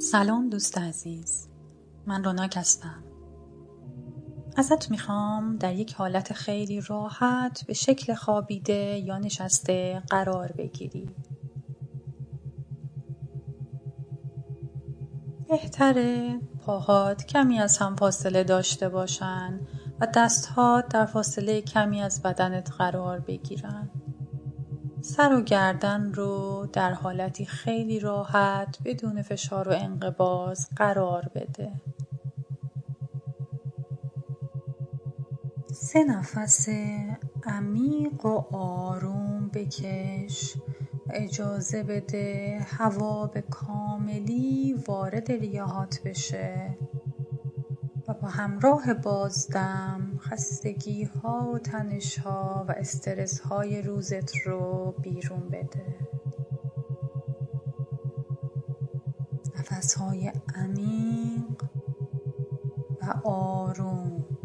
سلام دوست عزیز. من روناک هستم. ازت می‌خوام در یک حالت خیلی راحت به شکل خوابیده یا نشسته قرار بگیری. بهتره پاهات کمی از هم فاصله داشته باشن و دستهات در فاصله کمی از بدنت قرار بگیرن. سر و گردن رو در حالتی خیلی راحت بدون فشار و انقباز قرار بده. سه نفس عمیق و آروم بکش. اجازه بده هوا به کاملی وارد ریهات بشه. همراه بازدم خستگی ها و تنش ها و استرس های روزت رو بیرون بده. نفس های عمیق و آروم.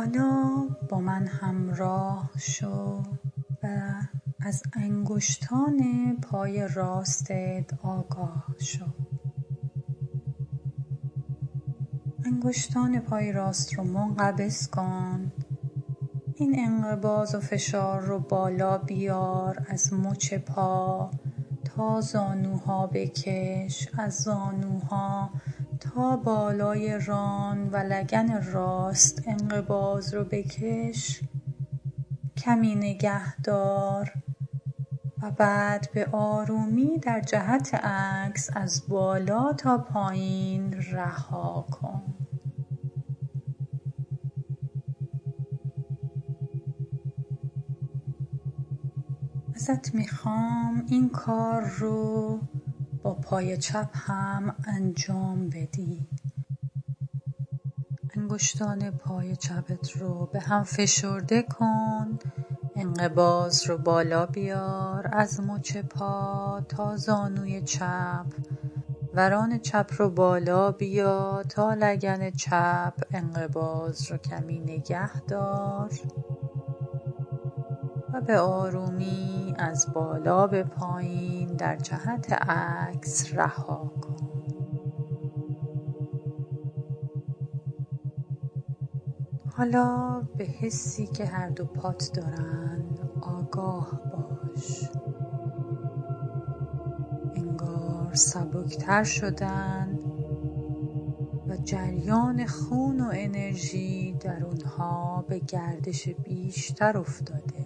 حالا با من همراه شو و از انگشتان پای راستت آگاه شو. انگشتان پای راست رو منقبض کن. این انقباض و فشار رو بالا بیار از مچ پا تا زانوها بکش. از زانوها تا بالای ران و لگن راست انقباض رو بکش کمی نگه دار و بعد به آرومی در جهت عکس از بالا تا پایین رها کن. ازت می‌خوام این کار رو پای چپ هم انجام بدی. انگشتان پای چپت رو به هم فشرده کن. انقباض رو بالا بیار. از مچ پا تا زانوی چپ. وران چپ رو بالا بیار. تا لگن چپ انقباض رو کمی نگه دار. و به آرومی از بالا به پایین در جهت عکس رها کن. حالا به حسی که هر دو پات دارن آگاه باش. انگار سبکتر شدن و جریان خون و انرژی در اونها به گردش بیشتر افتاده.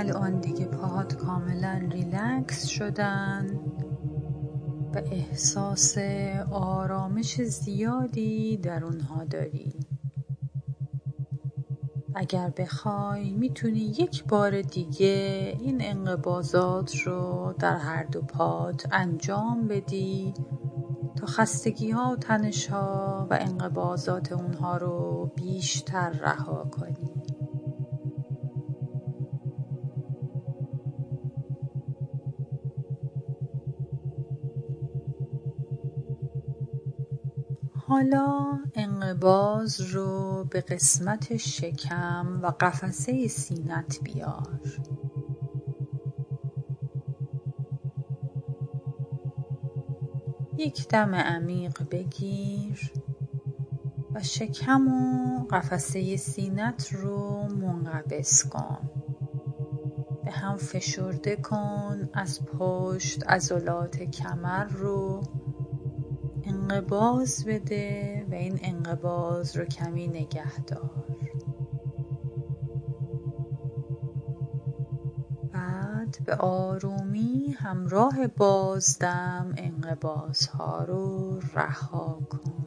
الان دیگه پاهات کاملا ریلکس شدن و احساس آرامش زیادی در اونها داری. اگر بخوای می‌تونی یک بار دیگه این انقباضات رو در هر دو پات انجام بدی تا خستگی ها و تنش ها و انقباضات اونها رو بیشتر رها کنی. حالا انقباض رو به قسمت شکم و قفسه سینت بیار. یک دم عمیق بگیر و شکم و قفسه سینت رو منقبض کن. به هم فشرده کن از پشت عضلات کمر رو انقباض بده و این انقباض رو کمی نگه دار بعد به آرومی همراه بازدم انقباض ها رو رها کن.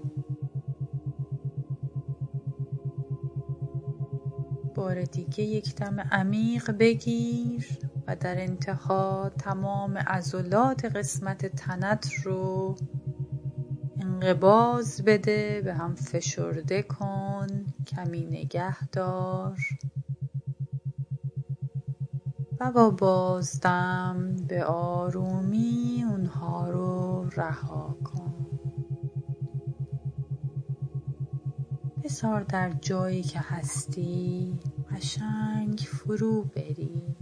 بار دیگه یک دم عمیق بگیر و در انتها تمام عضلات قسمت تنت رو انقباض بده به هم فشرده کن کمی نگه دار. و با بازدم به آرومی اونها رو رها کن. بذار در جایی که هستی قشنگ فرو بری.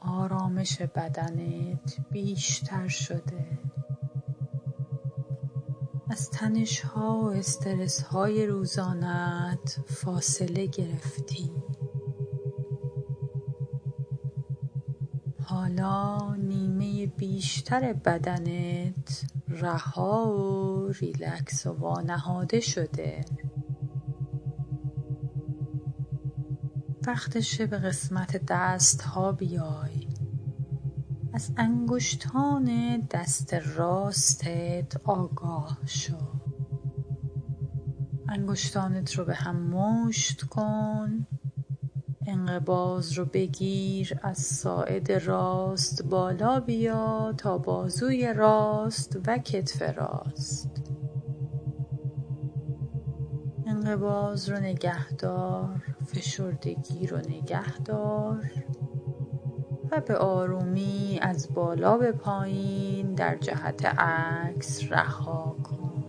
آرامش بدنت بیشتر شده. از تنش ها و استرس های روزانت فاصله گرفتی. حالا نیمه بیشتر بدنت رها و ریلکس و وانهاده شده. وقتشه به قسمت دست ها بیای. از انگشتان دست راستت آگاه شو. انگشتانت رو به هم مشت کن. انقباض رو بگیر از ساعد راست بالا بیا تا بازوی راست و کتف راست. انقباض رو نگه دار فشردگی رو نگه دار به آرومی از بالا به پایین در جهت عکس رها کن.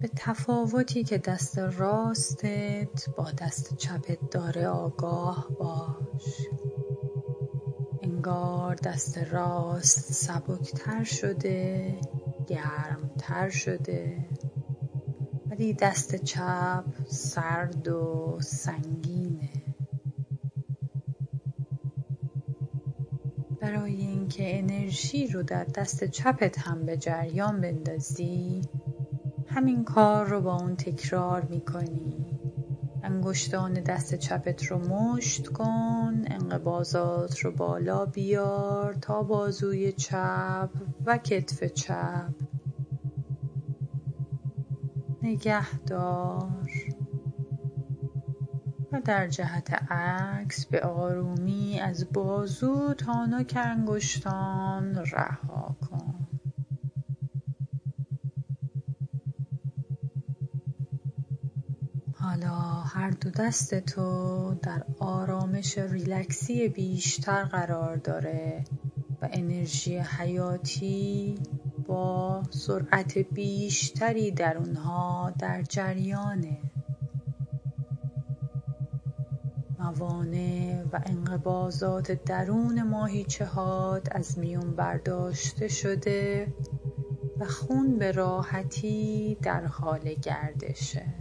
به تفاوتی که دست راستت با دست چپت داره آگاه باش. انگار دست راست سبکتر شده گرمتر شده. ولی دست چپ سرد و سنگینه. برای اینکه انرژی رو در دست چپت هم به جریان بندازی همین کار رو با اون تکرار می‌کنی. انگشتان دست چپت رو مشت کن انقباضات رو بالا بیار تا بازوی چپ و کتف چپ. نگه دار و در جهت عکس به آرومی از بازو تا نوک انگشتان رها کن. حالا هر دو دست تو در آرامش ریلکسی بیشتر قرار داره و انرژی حیاتی با سرعت بیشتری در اونها در جریانه موانع و انقباضات درون ماهیچهات از میون برداشته شده و خون به راحتی در حال گردشه.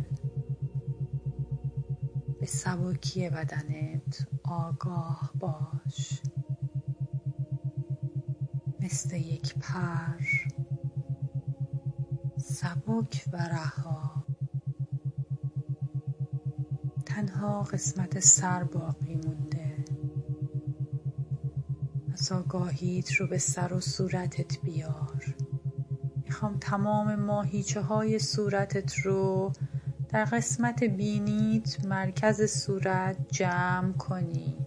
به سبکی بدنت آگاه باش. مثل یک پر. سبک و رها. تنها قسمت سر باقی مونده. از آگاهیت رو به سر و صورتت بیار. می‌خوام تمام ماهیچه های صورتت رو در قسمت بینیت مرکز صورت جمع کنی.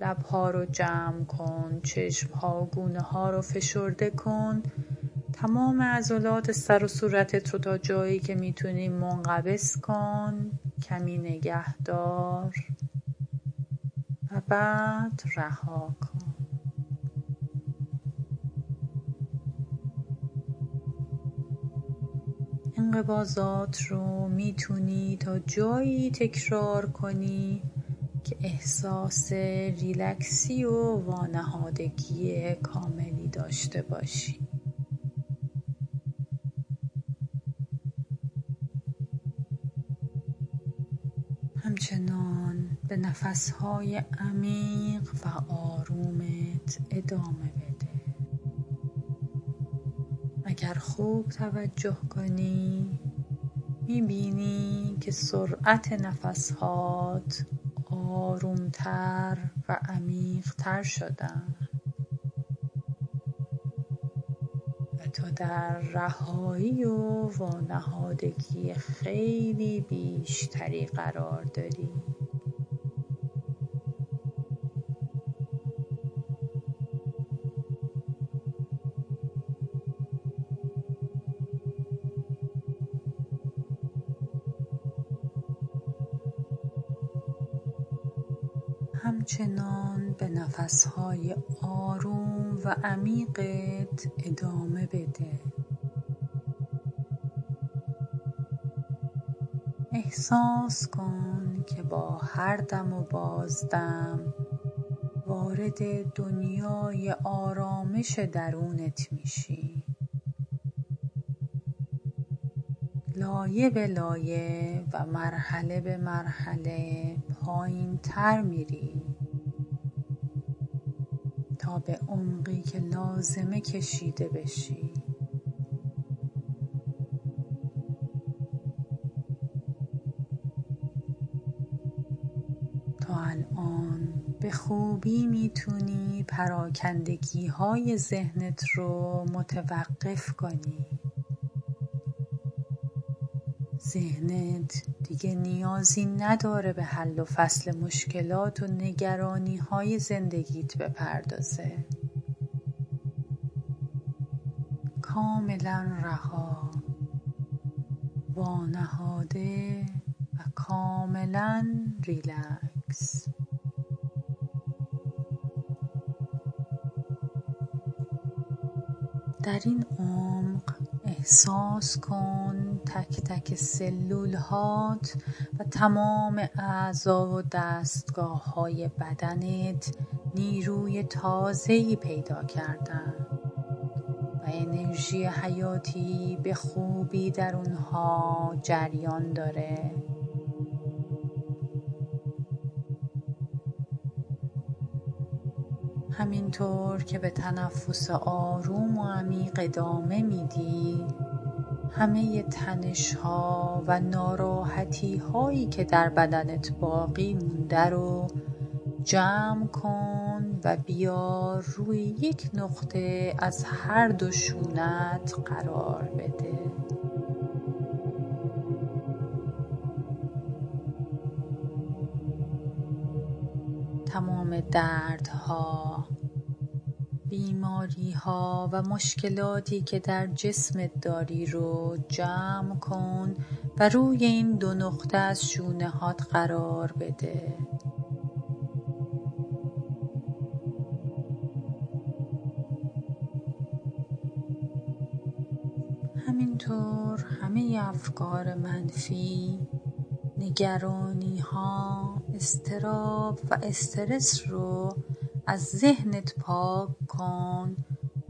لبها رو جمع کن چشم ها و گونه ها رو فشرده کن. تمام عضلات سر و صورتت رو تا جایی که می‌تونی منقبض کن کمی نگه دار و بعد رها کن. انقباضات رو می‌تونی تا جایی تکرار کنی که احساس ریلکسی و وانهادگی کاملی داشته باشی. به نفسهای عمیق و آرومت ادامه بده. اگر خوب توجه کنی می‌بینی که سرعت نفسهات آرومتر و عمیقتر شدن و تو در رهایی و وانهادگی خیلی بیشتری قرار داری. عمیقت ادامه بده. احساس کن که با هر دم و بازدم وارد دنیای آرامش درونت میشی. لایه به لایه و مرحله به مرحله پایین تر میری. به عمقی که لازمه کشیده بشی. تا الان به خوبی می‌تونی پراکندگی های ذهنت رو متوقف کنی. ذهنت دیگه نیازی نداره به حل و فصل مشکلات و نگرانی های زندگیت بپردازه. کاملا رها وانهاده و کاملا ریلکس. در این عمق احساس کن تک تک سلول هات و تمام اعضا و دستگاه های بدنت نیروی تازه‌ای پیدا کردن و انرژی حیاتی به خوبی در اونها جریان داره. همینطور که به تنفس آروم و عمیق ادامه میدی همه تنش ها و ناراحتی هایی که در بدنت باقی مونده رو جمع کن و بیار روی یک نقطه از هر دو شونت قرار بده. تمام دردها بیماریها و مشکلاتی که در جسمت داری رو جمع کن و روی این دو نقطه از شونه هات قرار بده. همینطور همه افکار منفی نگرانیها اضطراب و استرس رو از ذهنت پاک کن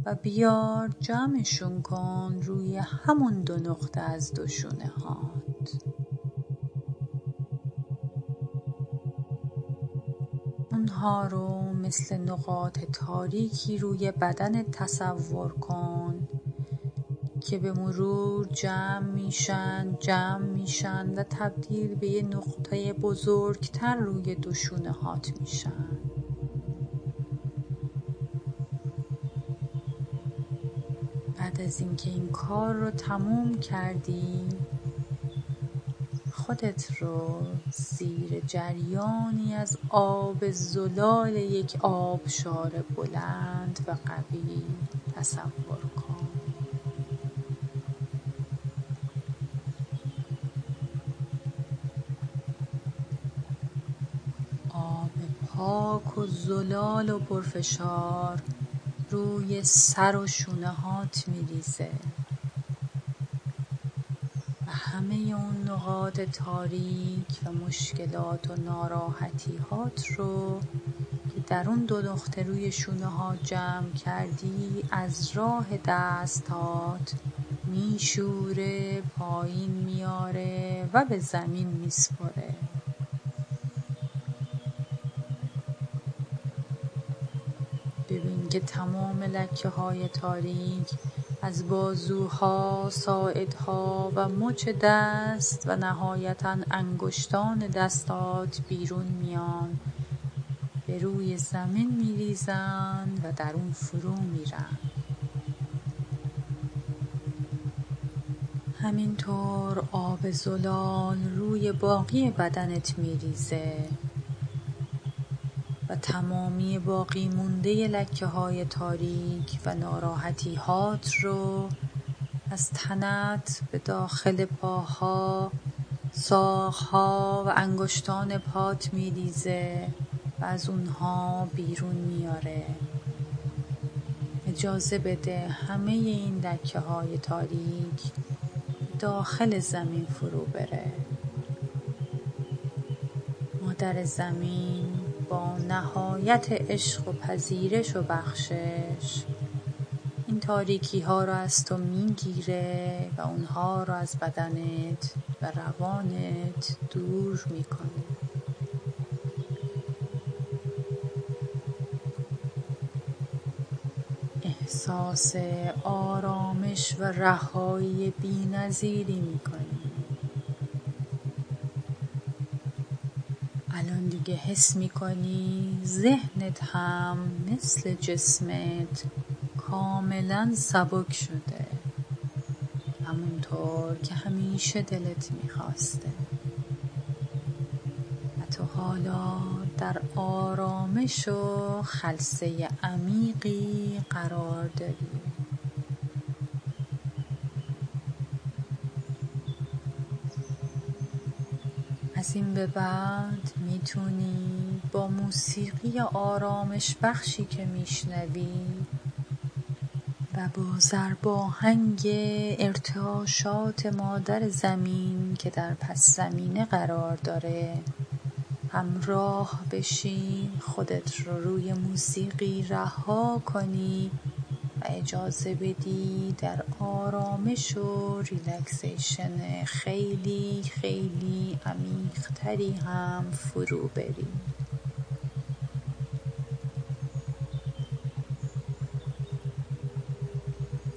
و بیار جمعشون کن روی همون دو نقطه از دو شونه هات. اونها رو مثل نقاط تاریکی روی بدنت تصور کن. که به مرور جمع میشن جمع میشن و تبدیل به یه نقطه بزرگتر روی دو شونه هات میشن. بعد از اینکه این کار رو تموم کردی خودت رو زیر جریانی از آب زلال یک آبشار بلند و قوی تصور پاک و زلال و پرفشار روی سر و شونه هات میریزه. و همه اون نقاط تاریک و مشکلات و ناراحتی هات رو که در اون دو نقطه روی شونه ها جمع کردی از راه دستهات میشوره پایین میاره و به زمین میسپره. که تمام لکه های تاریک از بازوها ساعدها و مچ دست و نهایتا انگشتان دستات بیرون میان. به روی زمین میریزن و در اون فرو میرن همینطور آب زلال روی باقی بدنت میریزه. و تمامی باقی مونده لکه های تاریک و ناراحتی هات رو از تنت به داخل پاها ساقها و انگشتان پات میریزه و از اونها بیرون میاره اجازه بده همه این دکه های تاریک داخل زمین فرو بره. مادر زمین با نهایت عشق و پذیرش و بخشش. این تاریکی ها رو از تو می‌گیره و اونها رو از بدنت و روانت دور می‌کنه. احساس آرامش و رهایی بینظیری می‌کنی. الان دیگه حس می‌کنی ذهنت هم مثل جسمت کاملا سبک شده. همونطور که همیشه دلت می‌خواسته. و تو حالا در آرامش و خلصه عمیقی قرار داری. این به بعد می‌تونی با موسیقی آرامش بخشی که میشنوی. و با ضرباهنگ ارتعاشات مادر زمین که در پس زمینه قرار داره. همراه بشی خودت رو روی موسیقی رها کنی. اجازه بدی در آرامش و ریلکسیشن خیلی خیلی عمیقتری هم فرو بری.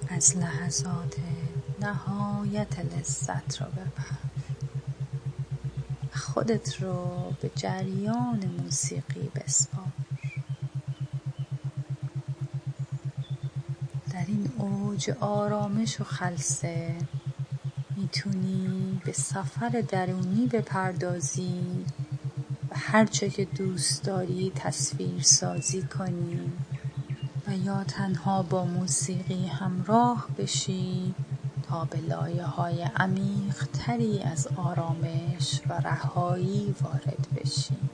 از لحظات نهایت لذت رو ببر. خودت رو به جریان موسیقی بسپار. در این اوج آرامش و خلصه می‌تونی به سفر درونی بپردازی و هرچه که دوست داری تصویر سازی کنی و یا تنها با موسیقی همراه بشی تا به لایه های عمیق تری از آرامش و رهایی وارد بشی.